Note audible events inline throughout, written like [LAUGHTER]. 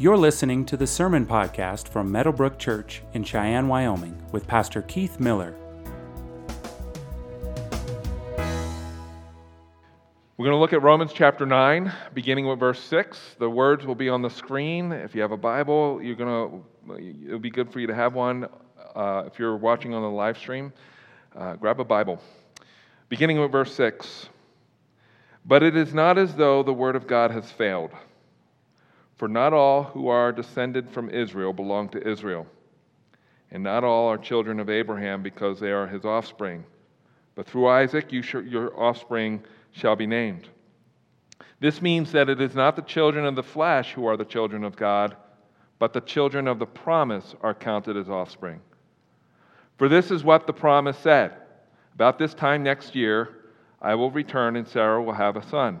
You're listening to the Sermon Podcast from Meadowbrook Church in Cheyenne, Wyoming, with Pastor Keith Miller. We're going to look at Romans chapter 9, beginning with verse 6. The words will be on the screen. If you have a Bible, you're going to, it'll be good for you to have one. Uh, if you're watching on the live stream, uh, grab a Bible. Beginning with verse 6. But it is not as though the word of God has failed. For not all who are descended from Israel belong to Israel, and not all are children of Abraham because they are his offspring. But through Isaac you sh- your offspring shall be named. This means that it is not the children of the flesh who are the children of God, but the children of the promise are counted as offspring. For this is what the promise said About this time next year, I will return, and Sarah will have a son.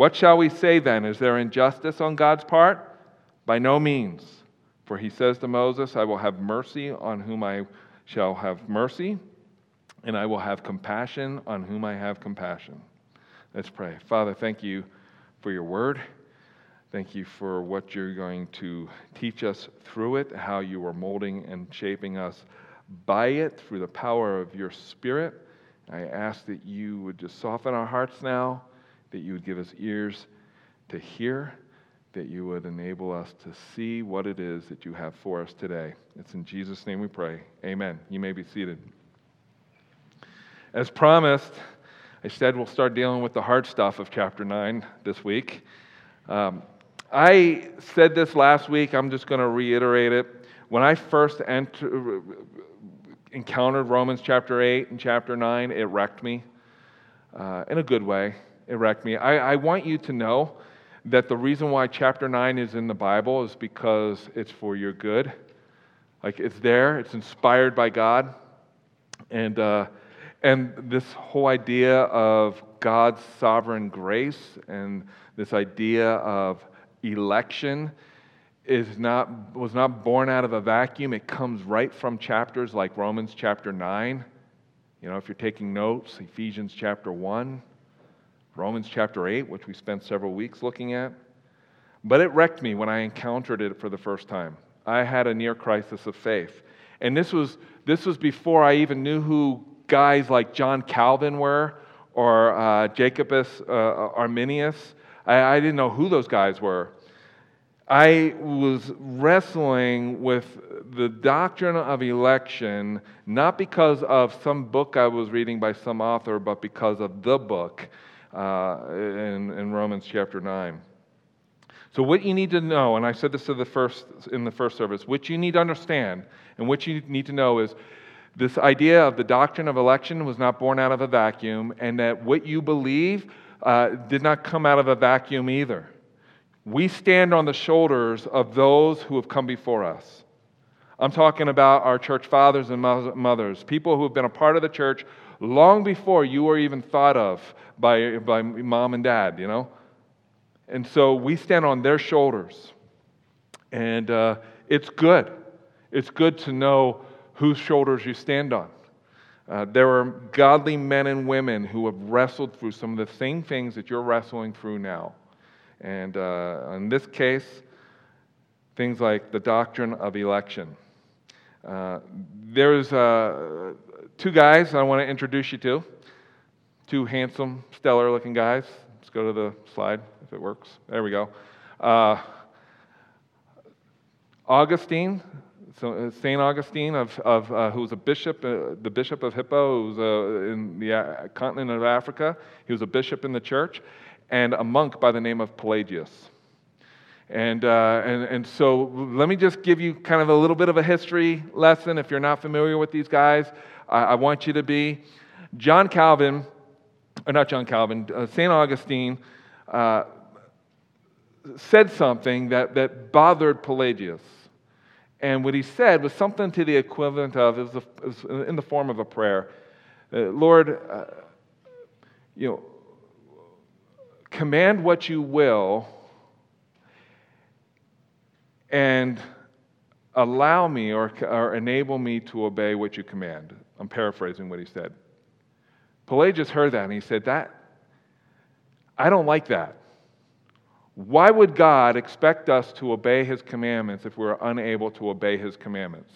What shall we say then? Is there injustice on God's part? By no means. For he says to Moses, I will have mercy on whom I shall have mercy, and I will have compassion on whom I have compassion. Let's pray. Father, thank you for your word. Thank you for what you're going to teach us through it, how you are molding and shaping us by it through the power of your Spirit. I ask that you would just soften our hearts now that you would give us ears to hear, that you would enable us to see what it is that you have for us today. It's in Jesus' name we pray. Amen. You may be seated. As promised, I said we'll start dealing with the hard stuff of chapter 9 this week. Um, I said this last week, I'm just going to reiterate it. When I first enter, encountered Romans chapter 8 and chapter 9, it wrecked me uh, in a good way erect me. I, I want you to know that the reason why chapter 9 is in the Bible is because it's for your good. Like it's there, it's inspired by God. And, uh, and this whole idea of God's sovereign grace and this idea of election is not, was not born out of a vacuum. It comes right from chapters like Romans chapter 9. You know, if you're taking notes, Ephesians chapter 1. Romans chapter 8, which we spent several weeks looking at. But it wrecked me when I encountered it for the first time. I had a near crisis of faith. And this was, this was before I even knew who guys like John Calvin were or uh, Jacobus uh, Arminius. I, I didn't know who those guys were. I was wrestling with the doctrine of election, not because of some book I was reading by some author, but because of the book uh, in, in Romans chapter 9. So, what you need to know, and I said this the first, in the first service, what you need to understand and what you need to know is this idea of the doctrine of election was not born out of a vacuum, and that what you believe uh, did not come out of a vacuum either. We stand on the shoulders of those who have come before us. I'm talking about our church fathers and mothers, people who have been a part of the church long before you were even thought of by, by mom and dad, you know? And so we stand on their shoulders. And uh, it's good. It's good to know whose shoulders you stand on. Uh, there are godly men and women who have wrestled through some of the same things that you're wrestling through now. And uh, in this case, things like the doctrine of election. Uh, there's uh, two guys I want to introduce you to. Two handsome, stellar looking guys. Let's go to the slide if it works. There we go. Uh, Augustine, so uh, Saint Augustine, of, of uh, who was a bishop, uh, the bishop of Hippo, who was uh, in the uh, continent of Africa. He was a bishop in the church, and a monk by the name of Pelagius. And, uh, and, and so let me just give you kind of a little bit of a history lesson if you're not familiar with these guys. I, I want you to be. John Calvin, or not John Calvin, uh, St. Augustine, uh, said something that, that bothered Pelagius. And what he said was something to the equivalent of, it was, a, in the form of a prayer uh, Lord, uh, you know, command what you will and allow me or, or enable me to obey what you command. I'm paraphrasing what he said. Pelagius heard that and he said, That, I don't like that. Why would God expect us to obey his commandments if we're unable to obey his commandments?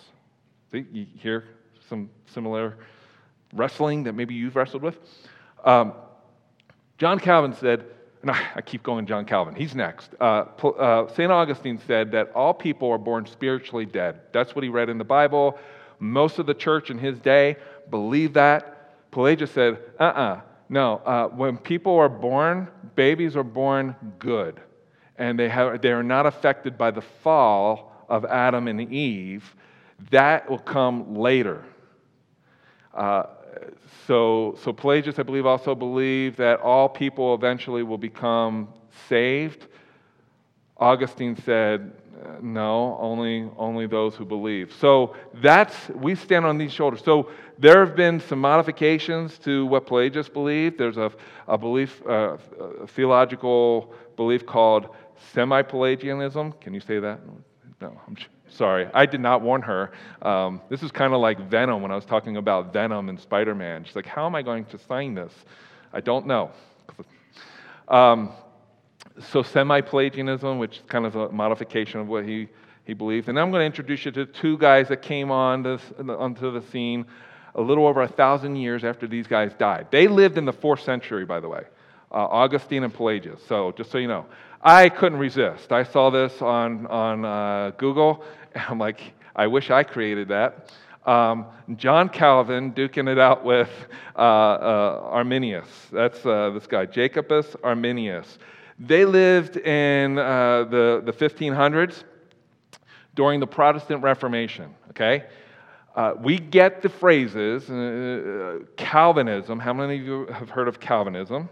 See, you hear some similar wrestling that maybe you've wrestled with? Um, John Calvin said, and I, keep going John Calvin, he's next. Uh, uh, St. Augustine said that all people are born spiritually dead. That's what he read in the Bible. Most of the church in his day believed that. Pelagius said, uh uh-uh, uh no, uh, when people are born, babies are born good, and they, have, they are not affected by the fall of Adam and Eve. That will come later. Uh, so, so Pelagius, I believe, also believed that all people eventually will become saved. Augustine said, no, only, only those who believe. So that's, we stand on these shoulders. So there have been some modifications to what Pelagius believed. There's a, a belief, uh, a theological belief called semi Pelagianism. Can you say that? No, I'm sorry. I did not warn her. Um, this is kind of like Venom when I was talking about Venom and Spider Man. She's like, How am I going to sign this? I don't know. Um, so semi-Pelagianism, which is kind of a modification of what he, he believed. And I'm going to introduce you to two guys that came on this, onto the scene a little over a thousand years after these guys died. They lived in the fourth century, by the way, uh, Augustine and Pelagius. So just so you know, I couldn't resist. I saw this on, on uh, Google, and [LAUGHS] I'm like, I wish I created that. Um, John Calvin duking it out with uh, uh Arminius. That's uh, this guy, Jacobus Arminius. They lived in uh, the, the 1500s during the Protestant Reformation, okay? Uh, we get the phrases uh, Calvinism. How many of you have heard of Calvinism?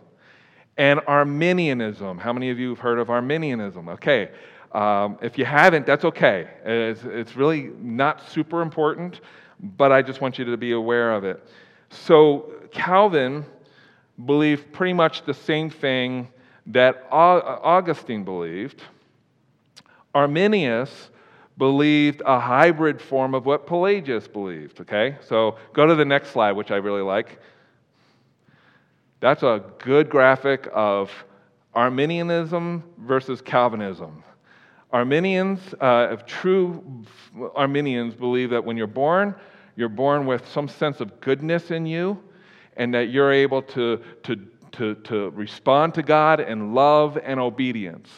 And Arminianism. How many of you have heard of Arminianism? Okay. Um, if you haven't, that's okay. It's, it's really not super important, but I just want you to be aware of it. So, Calvin believed pretty much the same thing that Augustine believed. Arminius believed a hybrid form of what Pelagius believed. Okay? So go to the next slide, which I really like. That's a good graphic of Arminianism versus Calvinism. Arminians, uh, true Arminians, believe that when you're born, you're born with some sense of goodness in you, and that you're able to, to to, to respond to God in love and obedience.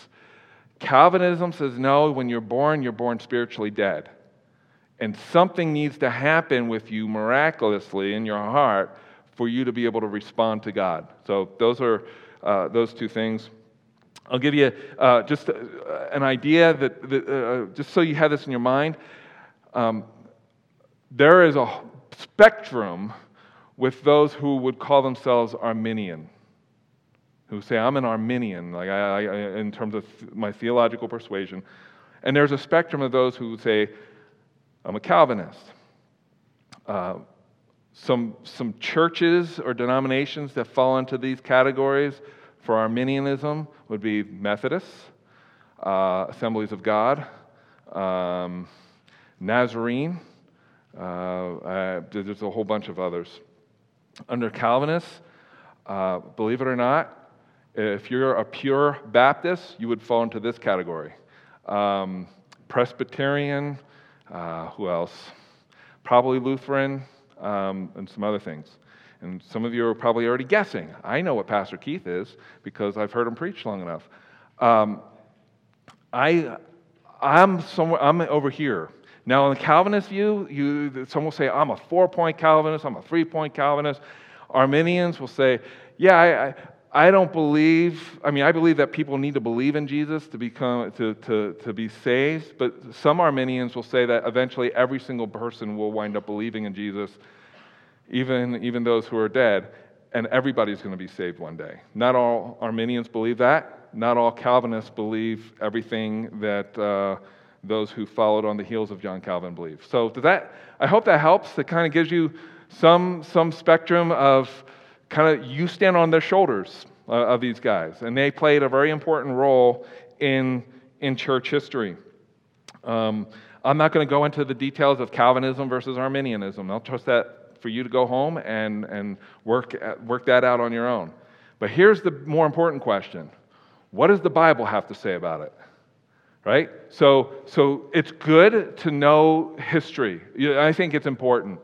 Calvinism says no, when you're born, you're born spiritually dead. And something needs to happen with you miraculously in your heart for you to be able to respond to God. So, those are uh, those two things. I'll give you uh, just uh, an idea that, that uh, just so you have this in your mind. Um, there is a spectrum with those who would call themselves Arminian who say, I'm an Arminian, like I, I, in terms of my theological persuasion. And there's a spectrum of those who say, I'm a Calvinist. Uh, some, some churches or denominations that fall into these categories for Arminianism would be Methodists, uh, Assemblies of God, um, Nazarene, uh, uh there's a whole bunch of others. Under Calvinists, uh, believe it or not, if you're a pure Baptist, you would fall into this category. Um, Presbyterian, uh, who else? Probably Lutheran, um, and some other things. And some of you are probably already guessing. I know what Pastor Keith is because I've heard him preach long enough. Um, I, I'm somewhere. I'm over here. Now, in the Calvinist view, you, some will say, I'm a four point Calvinist, I'm a three point Calvinist. Arminians will say, Yeah, I, don't believe, I mean, I believe that people need to believe in Jesus to, become, to, to, to be saved, but some Arminians will say that eventually every single person will wind up believing in Jesus, even, even those who are dead, and everybody's going to be saved one day. Not all Arminians believe that. not all Calvinists believe everything that uh, those who followed on the heels of John Calvin believe. So, that, I hope that helps. It kind of gives you some, some spectrum of kind of you stand on their shoulders uh, of these guys. And they played a very important role in, in church history. Um, I'm not going to go into the details of Calvinism versus Arminianism. I'll trust that for you to go home and, and work, work that out on your own. But here's the more important question What does the Bible have to say about it? Right? So, so it's good to know history. I think it's important.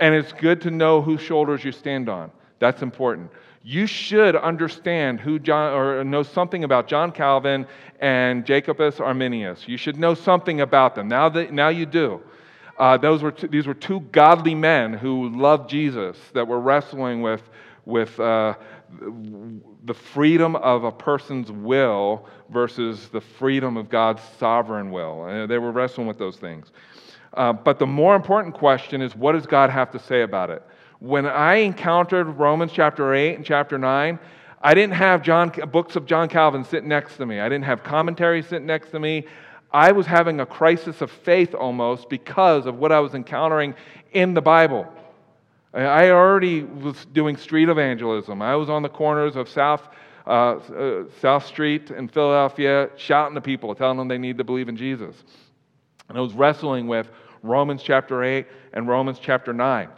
And it's good to know whose shoulders you stand on. That's important. You should understand who John, or know something about John Calvin and Jacobus Arminius. You should know something about them. Now, that, now you do. Uh, those were two, these were two godly men who loved Jesus that were wrestling with, with uh, the freedom of a person's will versus the freedom of God's sovereign will. And they were wrestling with those things. Uh, but the more important question is what does God have to say about it? When I encountered Romans chapter 8 and chapter 9, I didn't have John, books of John Calvin sitting next to me. I didn't have commentaries sitting next to me. I was having a crisis of faith almost because of what I was encountering in the Bible. I already was doing street evangelism. I was on the corners of South, uh, uh, South Street in Philadelphia shouting to people, telling them they need to believe in Jesus. And I was wrestling with Romans chapter 8 and Romans chapter 9.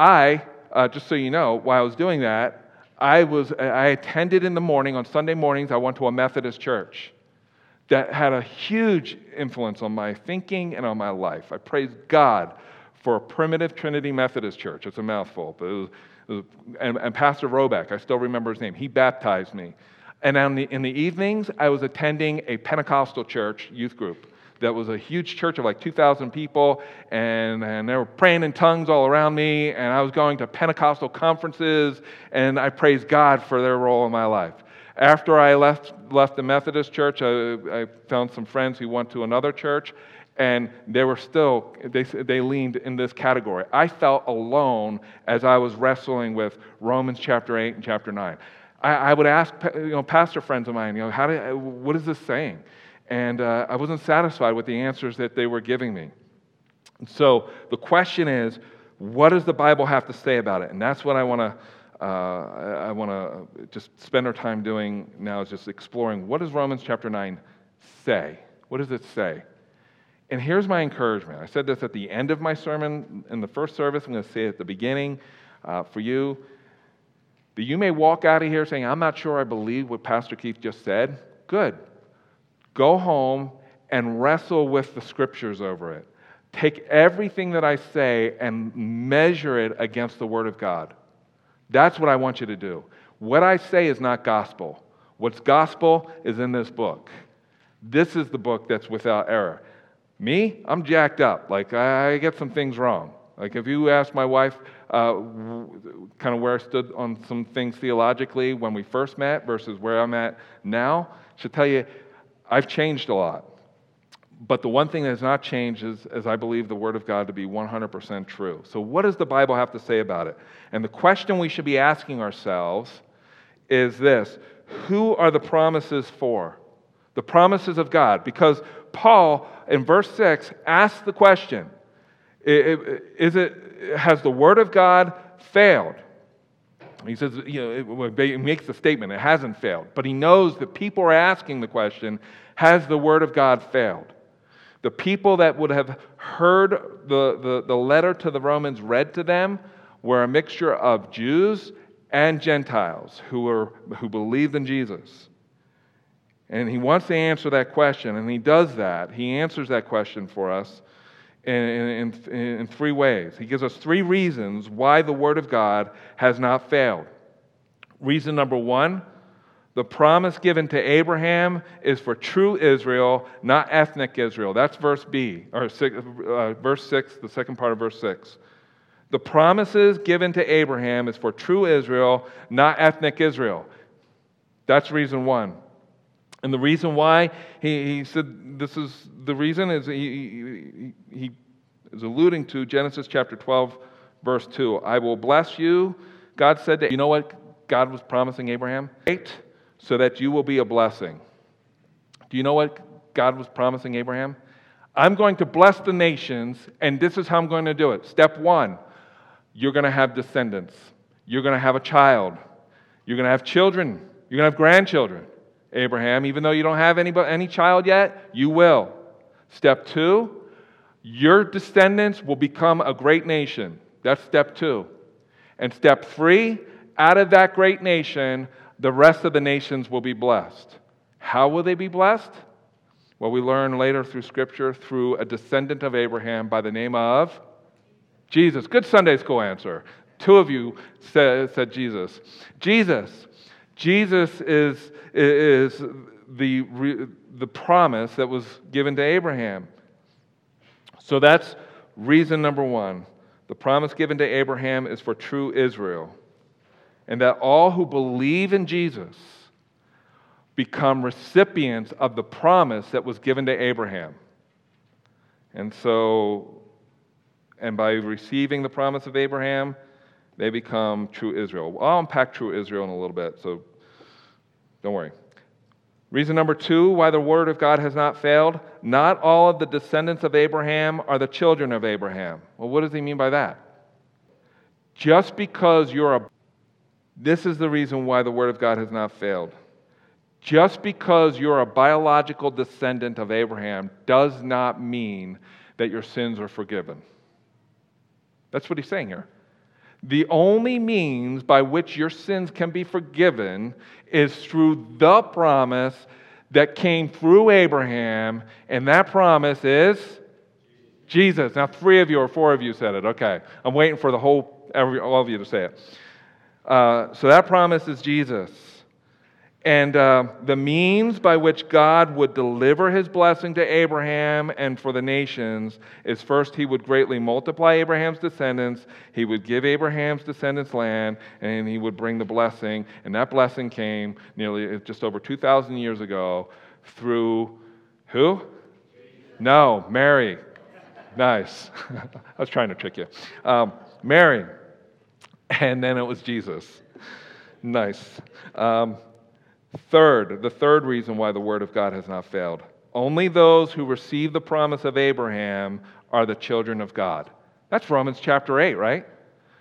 I, uh, just so you know, while I was doing that, I, was, I attended in the morning, on Sunday mornings, I went to a Methodist church that had a huge influence on my thinking and on my life. I praise God for a primitive Trinity Methodist church. It's a mouthful. But it was, it was, and, and, Pastor Robeck, I still remember his name, he baptized me. And the, in the evenings, I was attending a Pentecostal church youth group that was a huge church of like 2,000 people, and, and they were praying in tongues all around me, and I was going to Pentecostal conferences, and I praised God for their role in my life. After I left, left the Methodist church, I, I found some friends who went to another church, and they were still, they, they leaned in this category. I felt alone as I was wrestling with Romans chapter 8 and chapter 9. I, I would ask you know, pastor friends of mine, you know, how do, what is this saying? And uh, I wasn't satisfied with the answers that they were giving me. So the question is, what does the Bible have to say about it? And that's what I want to uh, I want to just spend our time doing now is just exploring what does Romans chapter 9 say? What does it say? And here's my encouragement. I said this at the end of my sermon in the first service. I'm going to say it at the beginning uh, for you. That you may walk out of here saying, I'm not sure I believe what Pastor Keith just said. Good. Go home and wrestle with the scriptures over it. Take everything that I say and measure it against the Word of God. That's what I want you to do. What I say is not gospel. What's gospel is in this book. This is the book that's without error. Me, I'm jacked up. Like, I get some things wrong. Like, if you ask my wife uh, kind of where I stood on some things theologically when we first met versus where I'm at now, she'll tell you I've changed a lot. But the one thing that has not changed is, is I believe the Word of God to be 100% true. So, what does the Bible have to say about it? And the question we should be asking ourselves is this Who are the promises for? The promises of God. Because Paul, in verse 6, asks the question Is it, Has the Word of God failed? He says, you know, he makes the statement, it hasn't failed. But he knows that people are asking the question, has the Word of God failed? The people that would have heard the, the, the letter to the Romans read to them were a mixture of Jews and Gentiles who, were, who believed in Jesus. And he wants to answer that question, and he does that. He answers that question for us in, in, in, three ways. He gives us three reasons why the Word of God has not failed. Reason number one the promise given to Abraham is for true Israel, not ethnic Israel. That's verse B, or six, uh, verse 6, the second part of verse 6. The promises given to Abraham is for true Israel, not ethnic Israel. That's reason one. And the reason why he, he said this is the reason is he, he, he is alluding to Genesis chapter 12, verse 2. I will bless you. God said that, you know what God was promising Abraham? Great so that you will be a blessing. Do you know what God was promising Abraham? I'm going to bless the nations, and this is how I'm going to do it. Step one, you're going to have descendants. You're going to have a child. You're going to have children. You're going to have grandchildren. Abraham, even though you don't have any, any child yet, you will. Step two, your descendants will become a great nation. That's step two. And step three, out of that great nation, the rest of the nations will be blessed. How will they be blessed? Well, we learn later through Scripture through a descendant of Abraham by the name of Jesus. Good Sunday school answer. Two of you said, said Jesus. Jesus. Jesus is, is the, the promise that was given to Abraham. So that's reason number one. The promise given to Abraham is for true Israel, and that all who believe in Jesus become recipients of the promise that was given to Abraham. And so, and by receiving the promise of Abraham, they become true Israel. I'll unpack true Israel in a little bit, so don't worry. Reason number two why the word of God has not failed not all of the descendants of Abraham are the children of Abraham. Well, what does he mean by that? Just because you're a. This is the reason why the word of God has not failed. Just because you're a biological descendant of Abraham does not mean that your sins are forgiven. That's what he's saying here. The only means by which your sins can be forgiven is through the promise that came through Abraham, and that promise is Jesus. Now, three of you or four of you said it. Okay. I'm waiting for the whole, every, all of you to say it. Uh, so that promise is Jesus. And uh, the means by which God would deliver his blessing to Abraham and for the nations is first, he would greatly multiply Abraham's descendants, he would give Abraham's descendants land, and he would bring the blessing. And that blessing came nearly just over 2,000 years ago through who? No, Mary. Nice. [LAUGHS] I was trying to trick you. Um, Mary. And then it was Jesus. Nice. Um, Third, the third reason why the word of God has not failed only those who receive the promise of Abraham are the children of God. That's Romans chapter 8, right?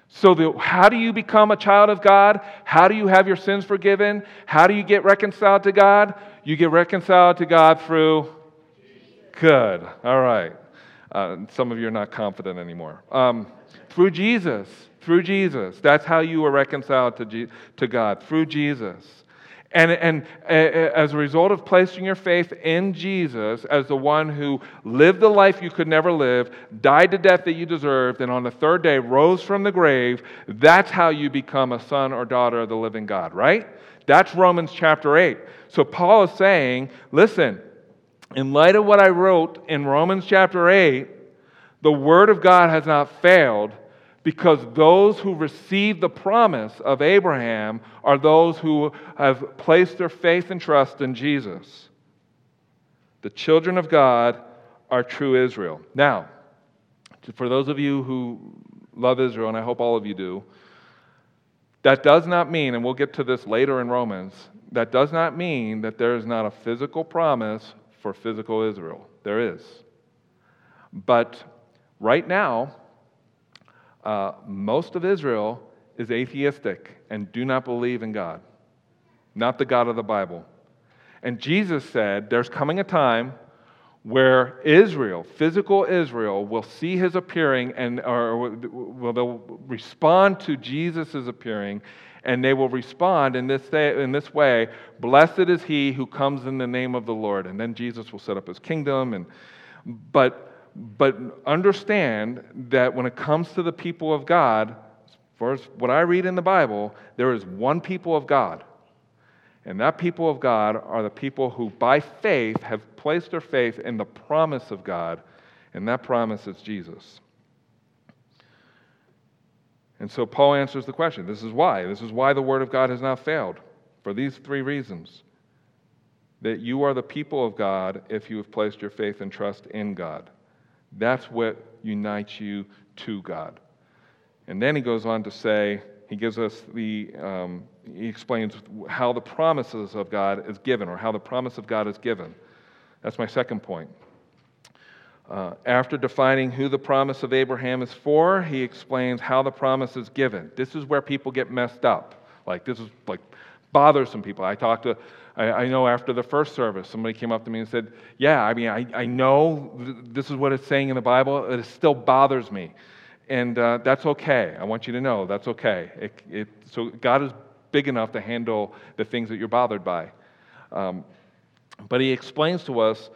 So, the, how do you become a child of God? How do you have your sins forgiven? How do you get reconciled to God? You get reconciled to God through. Good. All right. Uh, some of you are not confident anymore. Um, through Jesus. Through Jesus. That's how you are reconciled to, G- to God. Through Jesus. And, and uh, uh, as a result of placing your faith in Jesus as the one who lived the life you could never live, died the death that you deserved, and on the third day rose from the grave, that's how you become a son or daughter of the living God, right? That's Romans chapter 8. So Paul is saying, listen, in light of what I wrote in Romans chapter 8, the word of God has not failed because those who receive the promise of Abraham are those who have placed their faith and trust in Jesus. The children of God are true Israel. Now, for those of you who love Israel, and I hope all of you do, that does not mean, and we'll get to this later in Romans, that does not mean that there is not a physical promise for physical Israel. There is. But right now, uh, most of Israel is atheistic and do not believe in God, not the God of the Bible. And Jesus said, There's coming a time where Israel, physical Israel, will see his appearing and or will they'll respond to Jesus' appearing, and they will respond in this, in this way Blessed is he who comes in the name of the Lord. And then Jesus will set up his kingdom. And, but but understand that when it comes to the people of God, as what I read in the Bible, there is one people of God. And that people of God are the people who, by faith, have placed their faith in the promise of God, and that promise is Jesus. And so Paul answers the question this is why. This is why the Word of God has not failed, for these three reasons. That you are the people of God if you have placed your faith and trust in God. That's what unites you to God. And then he goes on to say, he gives us the, um, he explains how the promises of God is given, or how the promise of God is given. That's my second point. Uh, after defining who the promise of Abraham is for, he explains how the promise is given. This is where people get messed up. Like, this is like bothers some people. I talked to, I, I, know after the first service, somebody came up to me and said, Yeah, I mean, I, I know this is what it's saying in the Bible, it still bothers me. And uh, that's okay. I want you to know that's okay. It, it, so, God is big enough to handle the things that you're bothered by. Um, but he explains to us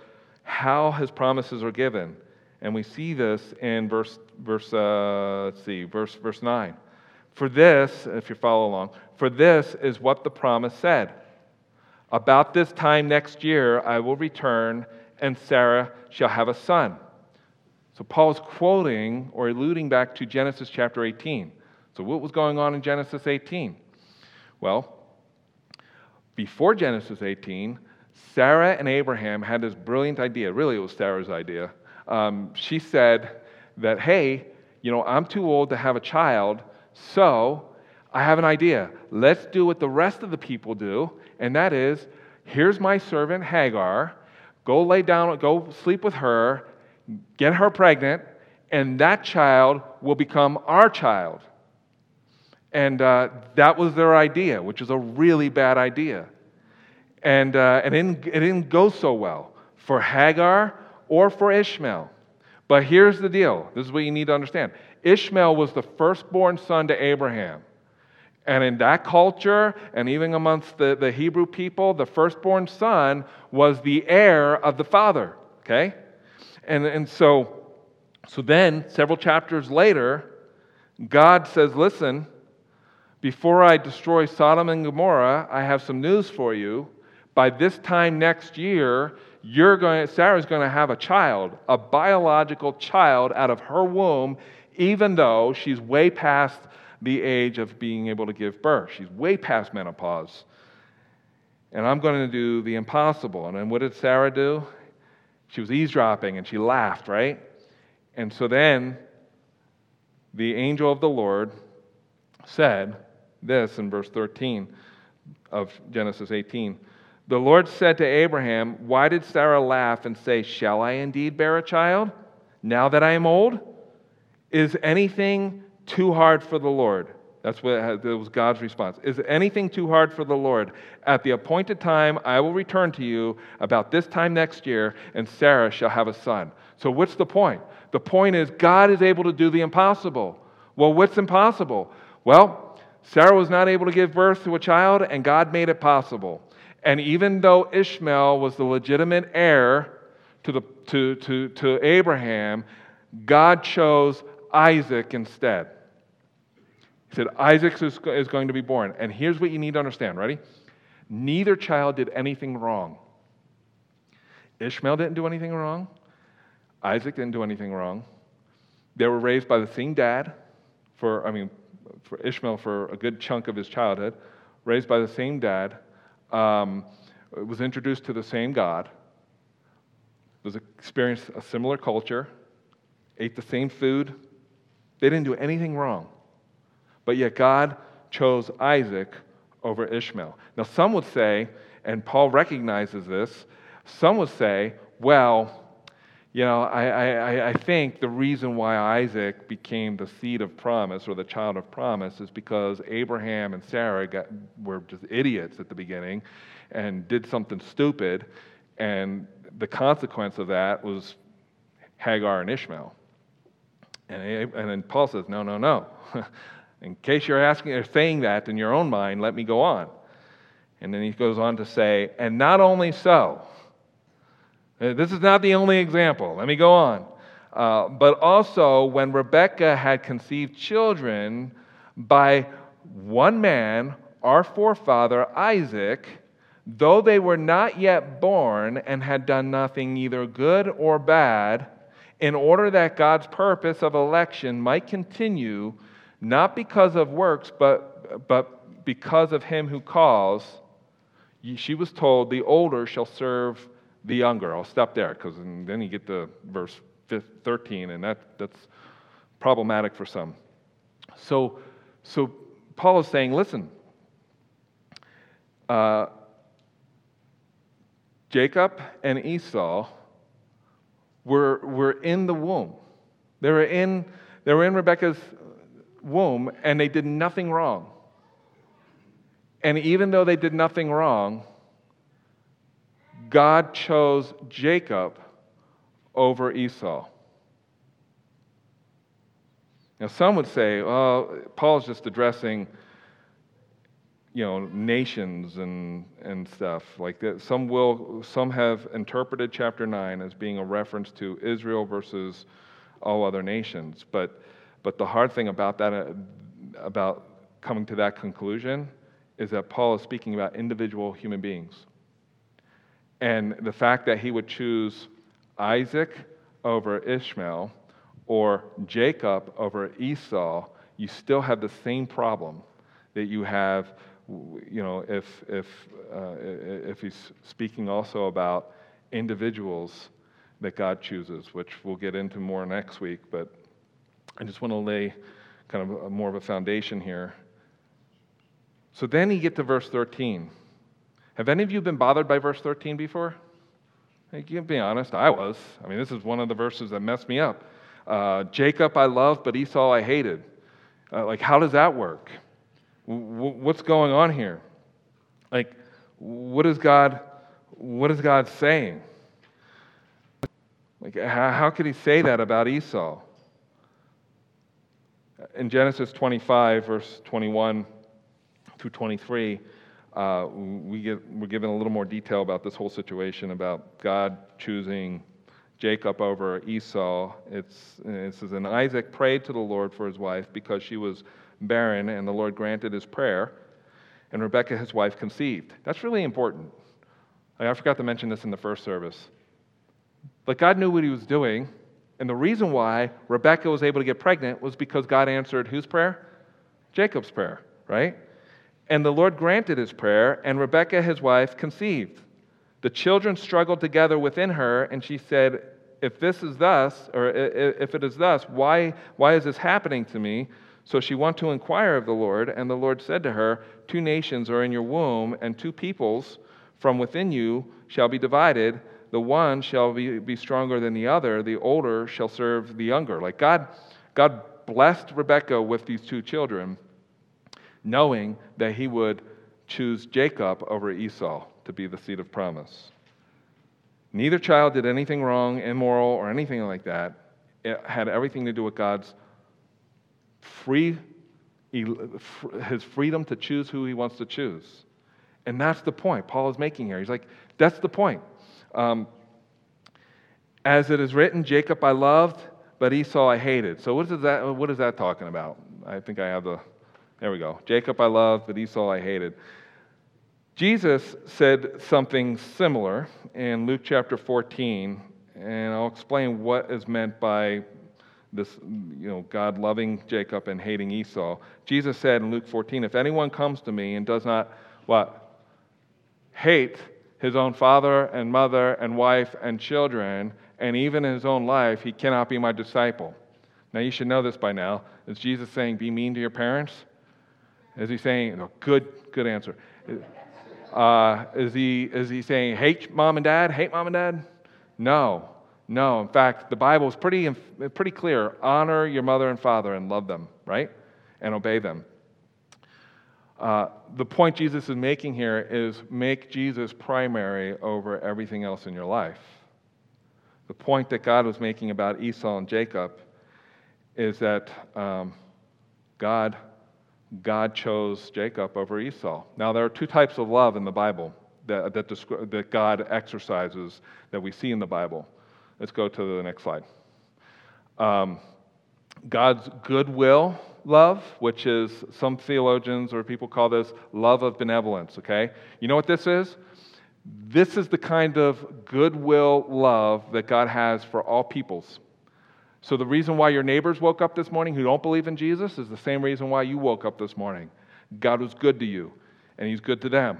how his promises are given. And we see this in verse, verse uh, let's see, verse, verse 9. For this, if you follow along, for this is what the promise said. About this time next year, I will return, and Sarah shall have a son. So Paul's quoting or alluding back to Genesis chapter 18. So, what was going on in Genesis 18? Well, before Genesis 18, Sarah and Abraham had this brilliant idea. Really, it was Sarah's idea. Um, she said that, hey, you know, I'm too old to have a child, so I have an idea. Let's do what the rest of the people do, and that is here's my servant Hagar. Go lay down, go sleep with her, get her pregnant, and that child will become our child. And uh, that was their idea, which is a really bad idea. And, uh, and it, didn't, it didn't go so well for Hagar or for Ishmael. But here's the deal this is what you need to understand Ishmael was the firstborn son to Abraham. And in that culture, and even amongst the, the Hebrew people, the firstborn son was the heir of the father. Okay? And, and so, so then, several chapters later, God says, Listen, before I destroy Sodom and Gomorrah, I have some news for you by this time next year, you're going, Sarah's going to have a child, a biological child out of her womb, even though she's way past the age of being able to give birth. She's way past menopause. And I'm going to do the impossible. And then what did Sarah do? She was eavesdropping and she laughed, right? And so then the angel of the Lord said this in verse 13 of Genesis 18. The Lord said to Abraham, Why did Sarah laugh and say, Shall I indeed bear a child now that I am old? Is anything too hard for the Lord? That's what that was God's response. Is anything too hard for the Lord? At the appointed time, I will return to you about this time next year, and Sarah shall have a son. So, what's the point? The point is, God is able to do the impossible. Well, what's impossible? Well, Sarah was not able to give birth to a child, and God made it possible. And even though Ishmael was the legitimate heir to, the, to, to, to Abraham, God chose Isaac instead. He said, Isaac is, going to be born. And here's what you need to understand. Ready? Neither child did anything wrong. Ishmael didn't do anything wrong. Isaac didn't do anything wrong. They were raised by the same dad for, I mean, for Ishmael for a good chunk of his childhood, raised by the same dad um, was introduced to the same God, was experienced a similar culture, ate the same food. They didn't do anything wrong. But yet God chose Isaac over Ishmael. Now, some would say, and Paul recognizes this, some would say, well, you know, I, I, I think the reason why Isaac became the seed of promise or the child of promise is because Abraham and Sarah got, were just idiots at the beginning and did something stupid, and the consequence of that was Hagar and Ishmael. And, and then Paul says, no, no, no. [LAUGHS] in case you're asking or saying that in your own mind, let me go on. And then he goes on to say, and not only so, uh, this is not the only example. Let me go on. Uh, but also, when Rebekah had conceived children by one man, our forefather Isaac, though they were not yet born and had done nothing either good or bad, in order that God's purpose of election might continue, not because of works, but, but because of him who calls, she was told, The older shall serve the younger. I'll stop there because then you get to verse 13, and that, that's problematic for some. So, so Paul is saying, listen, uh, Jacob and Esau were, were in the womb. They were in, they were in Rebekah's womb, and they did nothing wrong. And even though they did nothing wrong, God chose Jacob over Esau. Now, some would say, well, Paul's just addressing, you know, nations and, and stuff like that. Some will, some have interpreted chapter 9 as being a reference to Israel versus all other nations. But, but the hard thing about that, uh, about coming to that conclusion, is that Paul is speaking about individual human beings. And the fact that he would choose Isaac over Ishmael or Jacob over Esau, you still have the same problem that you have, you know, if, if, uh, if he's speaking also about individuals that God chooses, which we'll get into more next week, but I just want to lay kind of a, more of a foundation here. So then you get to verse 13. Have any of you been bothered by verse 13 before? You can be honest, I was. I mean, this is one of the verses that messed me up. Uh, Jacob I loved, but Esau I hated. Uh, like, how does that work? What's going on here? Like, what is God? What is God saying? Like, how, how could He say that about Esau? In Genesis 25, verse 21 through 23, uh, we get, we're given a little more detail about this whole situation about God choosing Jacob over Esau. It's, it says, And Isaac prayed to the Lord for his wife because she was barren, and the Lord granted his prayer. And Rebekah, his wife, conceived. That's really important. I forgot to mention this in the first service. But God knew what he was doing, and the reason why Rebekah was able to get pregnant was because God answered whose prayer? Jacob's prayer, right? And the Lord granted his prayer, and Rebekah, his wife, conceived. The children struggled together within her, and she said, If this is thus, or if it is thus, why, why is this happening to me? So she went to inquire of the Lord, and the Lord said to her, Two nations are in your womb, and two peoples from within you shall be divided. The one shall be, be stronger than the other, the older shall serve the younger. Like God, God blessed Rebekah with these two children knowing that he would choose Jacob over Esau to be the seed of promise. Neither child did anything wrong, immoral, or anything like that. It had everything to do with God's free, his freedom to choose who he wants to choose. And that's the point Paul is making here. He's like, that's the point. Um, as it is written, Jacob I loved, but Esau I hated. So what is that, what is that talking about? I think I have the there we go. Jacob I loved, but Esau I hated. Jesus said something similar in Luke chapter 14, and I'll explain what is meant by this, you know, God loving Jacob and hating Esau. Jesus said in Luke 14, if anyone comes to me and does not what? Hate his own father and mother and wife and children, and even his own life, he cannot be my disciple. Now you should know this by now. Is Jesus saying, be mean to your parents? Is he saying, no, good, good answer. Uh, is, he, is he saying, hate mom and dad, hate mom and dad? No, no. In fact, the Bible is pretty, pretty clear. Honor your mother and father and love them, right? And obey them. Uh, the point Jesus is making here is make Jesus primary over everything else in your life. The point that God was making about Esau and Jacob is that um, God God chose Jacob over Esau. Now, there are two types of love in the Bible that, that, descri- that God exercises that we see in the Bible. Let's go to the next slide. Um, God's goodwill love, which is some theologians or people call this love of benevolence, okay? You know what this is? This is the kind of goodwill love that God has for all peoples. So, the reason why your neighbors woke up this morning who don't believe in Jesus is the same reason why you woke up this morning. God was good to you, and He's good to them.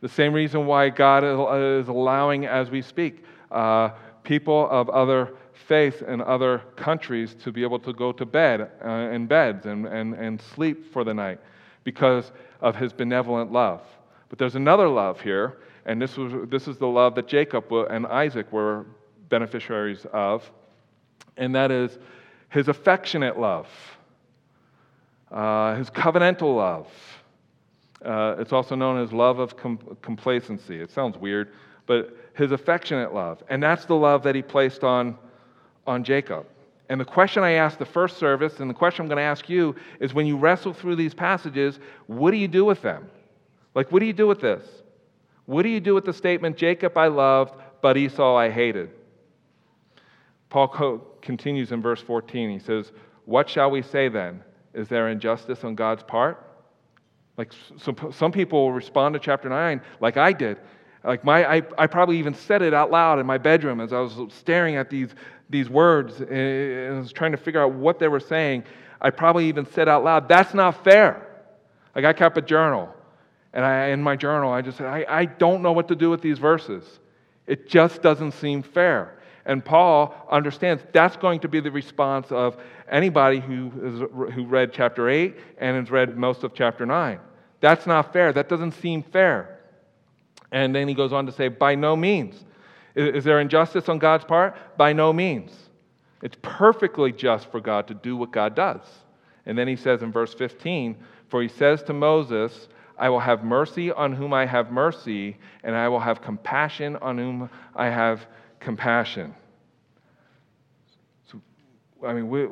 The same reason why God is allowing, as we speak, uh, people of other faiths and other countries to be able to go to bed uh, in beds and, and, and sleep for the night because of His benevolent love. But there's another love here, and this, was, this is the love that Jacob and Isaac were beneficiaries of, and that is his affectionate love, uh, his covenantal love. Uh, it's also known as love of com- complacency. It sounds weird, but his affectionate love. And that's the love that he placed on, on Jacob. And the question I asked the first service, and the question I'm going to ask you, is when you wrestle through these passages, what do you do with them? Like, what do you do with this? What do you do with the statement, Jacob I loved, but Esau I hated? Paul continues in verse 14. He says, What shall we say then? Is there injustice on God's part? Like some, people will respond to chapter 9 like I did. Like my, I, I probably even said it out loud in my bedroom as I was staring at these, these words and I was trying to figure out what they were saying. I probably even said out loud, that's not fair. Like I kept a journal. And I, in my journal, I just said, I, I don't know what to do with these verses. It just doesn't seem fair. And Paul understands that's going to be the response of anybody who, is, who read chapter 8 and has read most of chapter 9. That's not fair. That doesn't seem fair. And then he goes on to say, by no means. Is, is there injustice on God's part? By no means. It's perfectly just for God to do what God does. And then he says in verse 15, For he says to Moses, I will have mercy on whom I have mercy, and I will have compassion on whom I have compassion. So, I mean, what,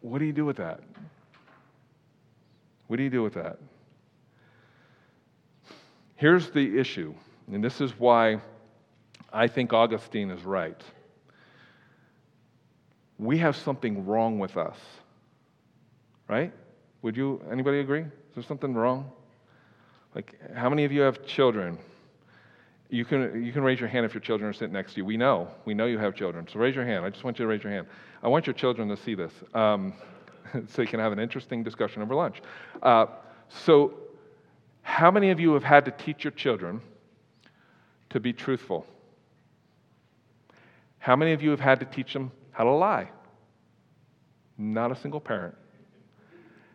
what do you do with that? What do you do with that? Here's the issue, and this is why I think Augustine is right. We have something wrong with us. Right? Would you anybody agree? Is there something wrong? Like how many of you have children? You can, you can raise your hand if your children are sitting next to you. We know. We know you have children. So raise your hand. I just want you to raise your hand. I want your children to see this um, [LAUGHS] so you can have an interesting discussion over lunch. Uh, so, how many of you have had to teach your children to be truthful? How many of you have had to teach them how to lie? Not a single parent.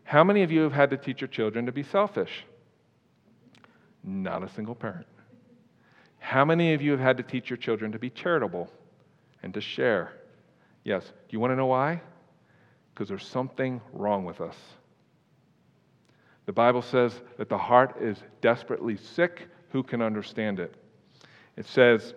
How many of you have had to teach your children to be selfish? Not a single parent. How many of you have had to teach your children to be charitable and to share? Yes. Do you want to know why? Because there's something wrong with us. The Bible says that the heart is desperately sick. Who can understand it? It says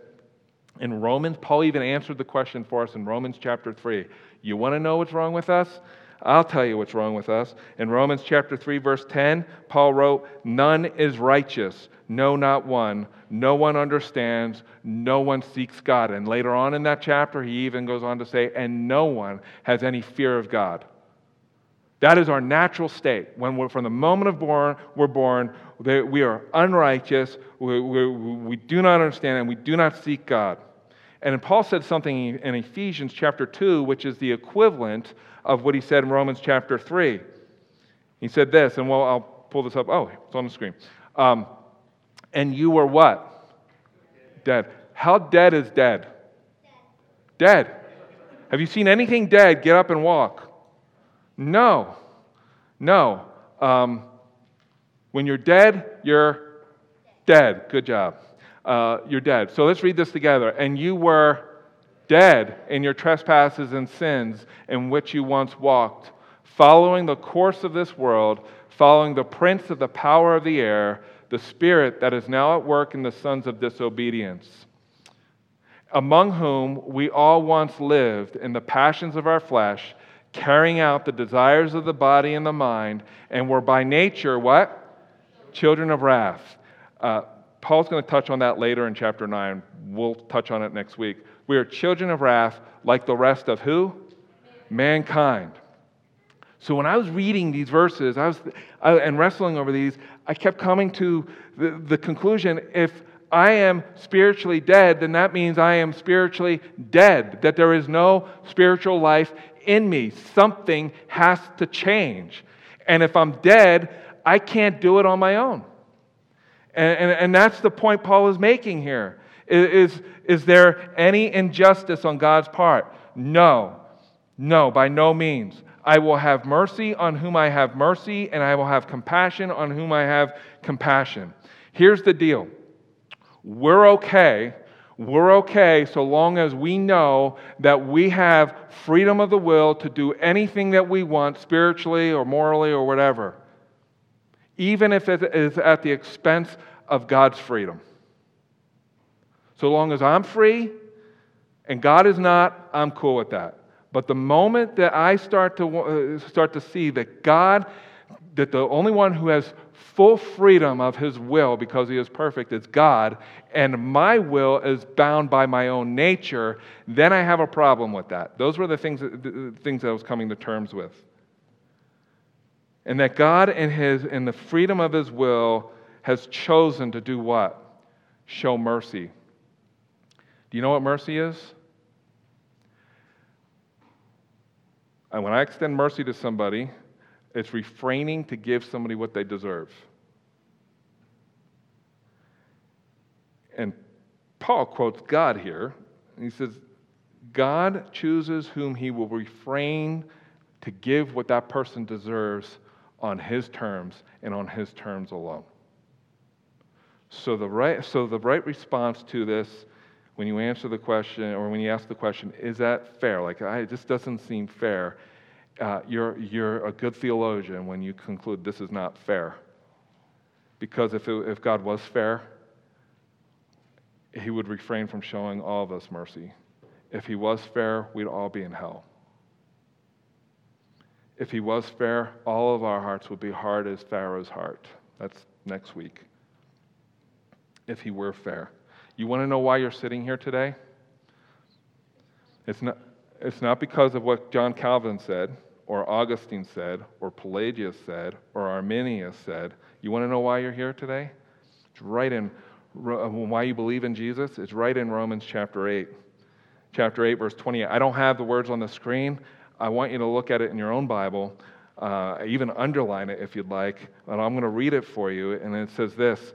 in Romans, Paul even answered the question for us in Romans chapter 3. You want to know what's wrong with us? I'll tell you what's wrong with us. In Romans chapter 3, verse 10, Paul wrote, None is righteous, no, not one. No one understands, no one seeks God. And later on in that chapter, he even goes on to say, And no one has any fear of God. That is our natural state. When we're from the moment of born, we're born, we are unrighteous, we, we, we do not understand, and we do not seek God. And Paul said something in Ephesians chapter 2, which is the equivalent of what he said in Romans chapter 3. He said this, and well, I'll pull this up. Oh, it's on the screen. Um, and you were what? Dead. How dead is dead? Dead. dead. Have you seen anything dead get up and walk? No. No. Um, when you're dead, you're dead. Good job. Uh, you're dead. So let's read this together. And you were dead in your trespasses and sins in which you once walked, following the course of this world, following the prince of the power of the air, the spirit that is now at work in the sons of disobedience, among whom we all once lived in the passions of our flesh, carrying out the desires of the body and the mind, and were by nature what? Children of wrath. Uh, Paul's going to touch on that later in chapter 9. We'll touch on it next week. We are children of wrath like the rest of who? Mankind. So when I was reading these verses I was, I, and wrestling over these, I kept coming to the, the conclusion if I am spiritually dead, then that means I am spiritually dead, that there is no spiritual life in me. Something has to change. And if I'm dead, I can't do it on my own. And, and, and that's the point Paul is making here. Is, is there any injustice on God's part? No. No, by no means. I will have mercy on whom I have mercy, and I will have compassion on whom I have compassion. Here's the deal we're okay. We're okay so long as we know that we have freedom of the will to do anything that we want spiritually or morally or whatever, even if it is at the expense of God's freedom. So long as I'm free and God is not, I'm cool with that. But the moment that I start to, uh, start to see that God, that the only one who has full freedom of his will because he is perfect is God, and my will is bound by my own nature, then I have a problem with that. Those were the things, the things that I was coming to terms with. And that God, in, his, in the freedom of his will, has chosen to do what? Show mercy. Do you know what mercy is? And when I extend mercy to somebody, it's refraining to give somebody what they deserve. And Paul quotes God here. He says, God chooses whom he will refrain to give what that person deserves on his terms and on his terms alone. So the right, so the right response to this, when you answer the question or when you ask the question, is that fair? Like, I, it just doesn't seem fair. Uh, you're, you're a good theologian when you conclude this is not fair. Because if, it, if God was fair, he would refrain from showing all of us mercy. If he was fair, we'd all be in hell. If he was fair, all of our hearts would be hard as Pharaoh's heart. That's next week. If he were fair. You want to know why you're sitting here today? It's not, it's not because of what John Calvin said, or Augustine said, or Pelagius said, or Arminius said. You want to know why you're here today? It's right in uh, why you believe in Jesus, it's right in Romans chapter 8. Chapter 8, verse 28. I don't have the words on the screen. I want you to look at it in your own Bible, uh, even underline it if you'd like. And I'm going to read it for you. And it says this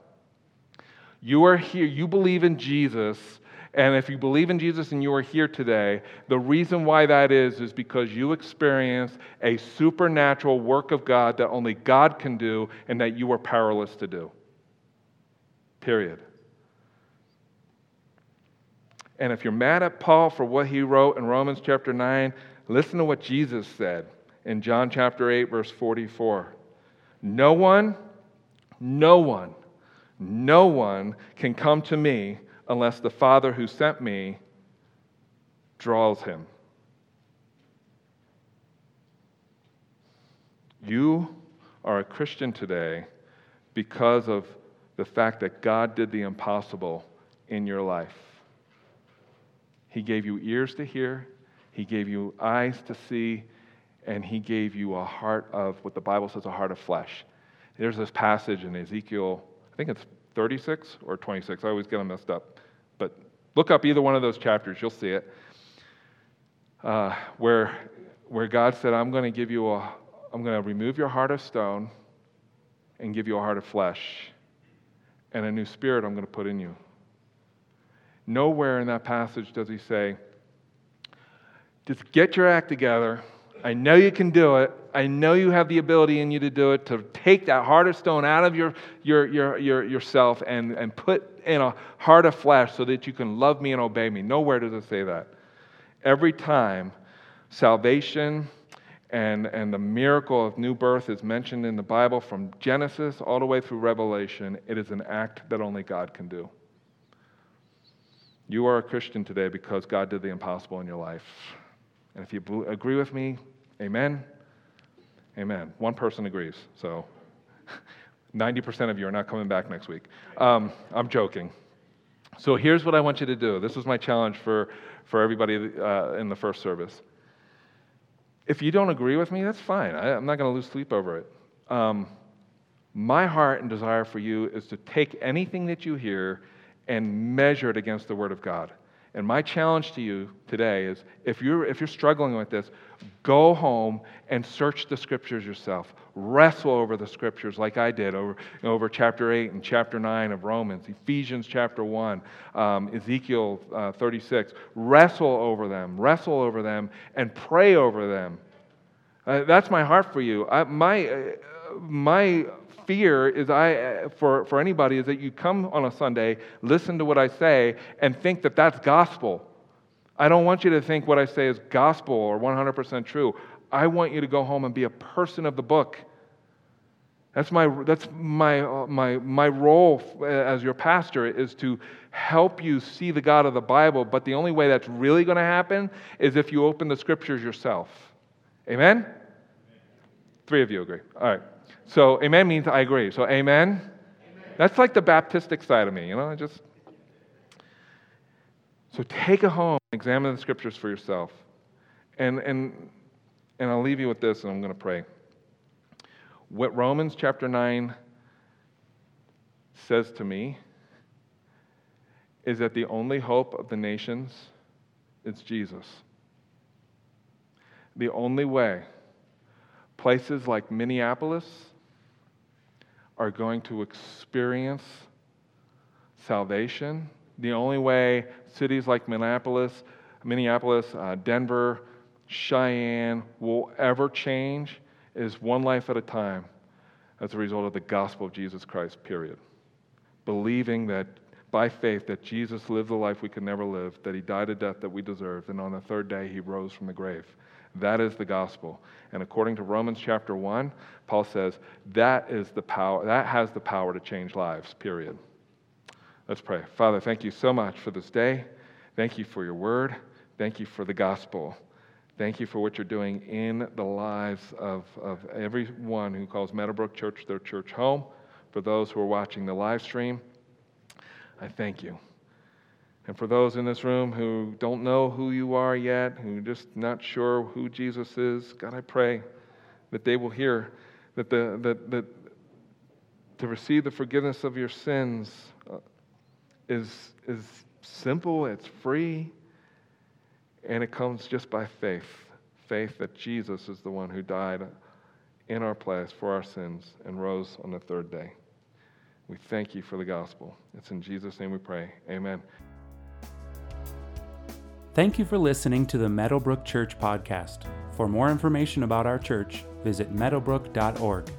You are here, you believe in Jesus. And if you believe in Jesus and you are here today, the reason why that is, is because you experienced a supernatural work of God that only God can do and that you are powerless to do. Period. And if you're mad at Paul for what he wrote in Romans chapter 9, listen to what Jesus said in John chapter 8, verse 44. No one, no one, no one can come to me unless the Father who sent me draws him. You are a Christian today because of the fact that God did the impossible in your life. He gave you ears to hear, He gave you eyes to see, and He gave you a heart of what the Bible says a heart of flesh. There's this passage in Ezekiel, I think it's 36 or 26. I always get them messed up. But look up either one of those chapters, you'll see it. Uh, where, where God said, I'm going to give you a, I'm going to remove your heart of stone and give you a heart of flesh, and a new spirit I'm going to put in you. Nowhere in that passage does he say, just get your act together. I know you can do it. I know you have the ability in you to do it, to take that heart of stone out of your, your, your, your, yourself and, and put in a heart of flesh so that you can love me and obey me. Nowhere does it say that. Every time salvation and, and the miracle of new birth is mentioned in the Bible from Genesis all the way through Revelation, it is an act that only God can do. You are a Christian today because God did the impossible in your life. And if you agree with me, amen. Amen. One person agrees. So [LAUGHS] 90% of you are not coming back next week. Um, I'm joking. So here's what I want you to do. This was my challenge for, for everybody uh, in the first service. If you don't agree with me, that's fine. I, am not going to lose sleep over it. Um, my heart and desire for you is to take anything that you hear and measure it against the Word of God. And my challenge to you today is if you're, if you're struggling with this, go home and search the scriptures yourself. Wrestle over the scriptures like I did over, over chapter 8 and chapter 9 of Romans, Ephesians chapter 1, um, Ezekiel uh, 36. Wrestle over them, wrestle over them, and pray over them. Uh, that's my heart for you. I, my, uh, my fear is I, uh, for, for anybody is that you come on a Sunday, listen to what I say, and think that that's gospel. I don't want you to think what I say is gospel or 100% true. I want you to go home and be a person of the book. That's my, that's my, uh, my, my role uh, as your pastor is to help you see the God of the Bible, but the only way that's really going to happen is if you open the scriptures yourself. Amen? Three of you agree. All right. So, amen means I agree. So, amen? amen. That's like the Baptistic side of me, you know? I just. So, take it home, examine the scriptures for yourself. And, and, and I'll leave you with this, and I'm going to pray. What Romans chapter 9 says to me is that the only hope of the nations is Jesus. The only way places like Minneapolis, are going to experience salvation. The only way cities like Minneapolis, Minneapolis, uh, Denver, Cheyenne will ever change is one life at a time as a result of the gospel of Jesus Christ, period. Believing that by faith that Jesus lived the life we could never live, that he died a death that we deserved, and on the third day he rose from the grave. That is the gospel. And according to Romans chapter 1, Paul says that is the power that has the power to change lives, period. Let's pray. Father, thank you so much for this day. Thank you for your word. Thank you for the gospel. Thank you for what you're doing in the lives of, of everyone who calls Meadowbrook Church their church home. For those who are watching the live stream, I thank you. And for those in this room who don't know who you are yet, who are just not sure who Jesus is, God, I pray that they will hear that, the, that, that to receive the forgiveness of your sins uh, is, is simple, it's free, and it comes just by faith faith that Jesus is the one who died in our place for our sins and rose on the third day. We thank you for the gospel. It's in Jesus' name we pray. Amen. Thank you for listening to the Meadowbrook Church podcast. For more information about our church, visit meadowbrook.org.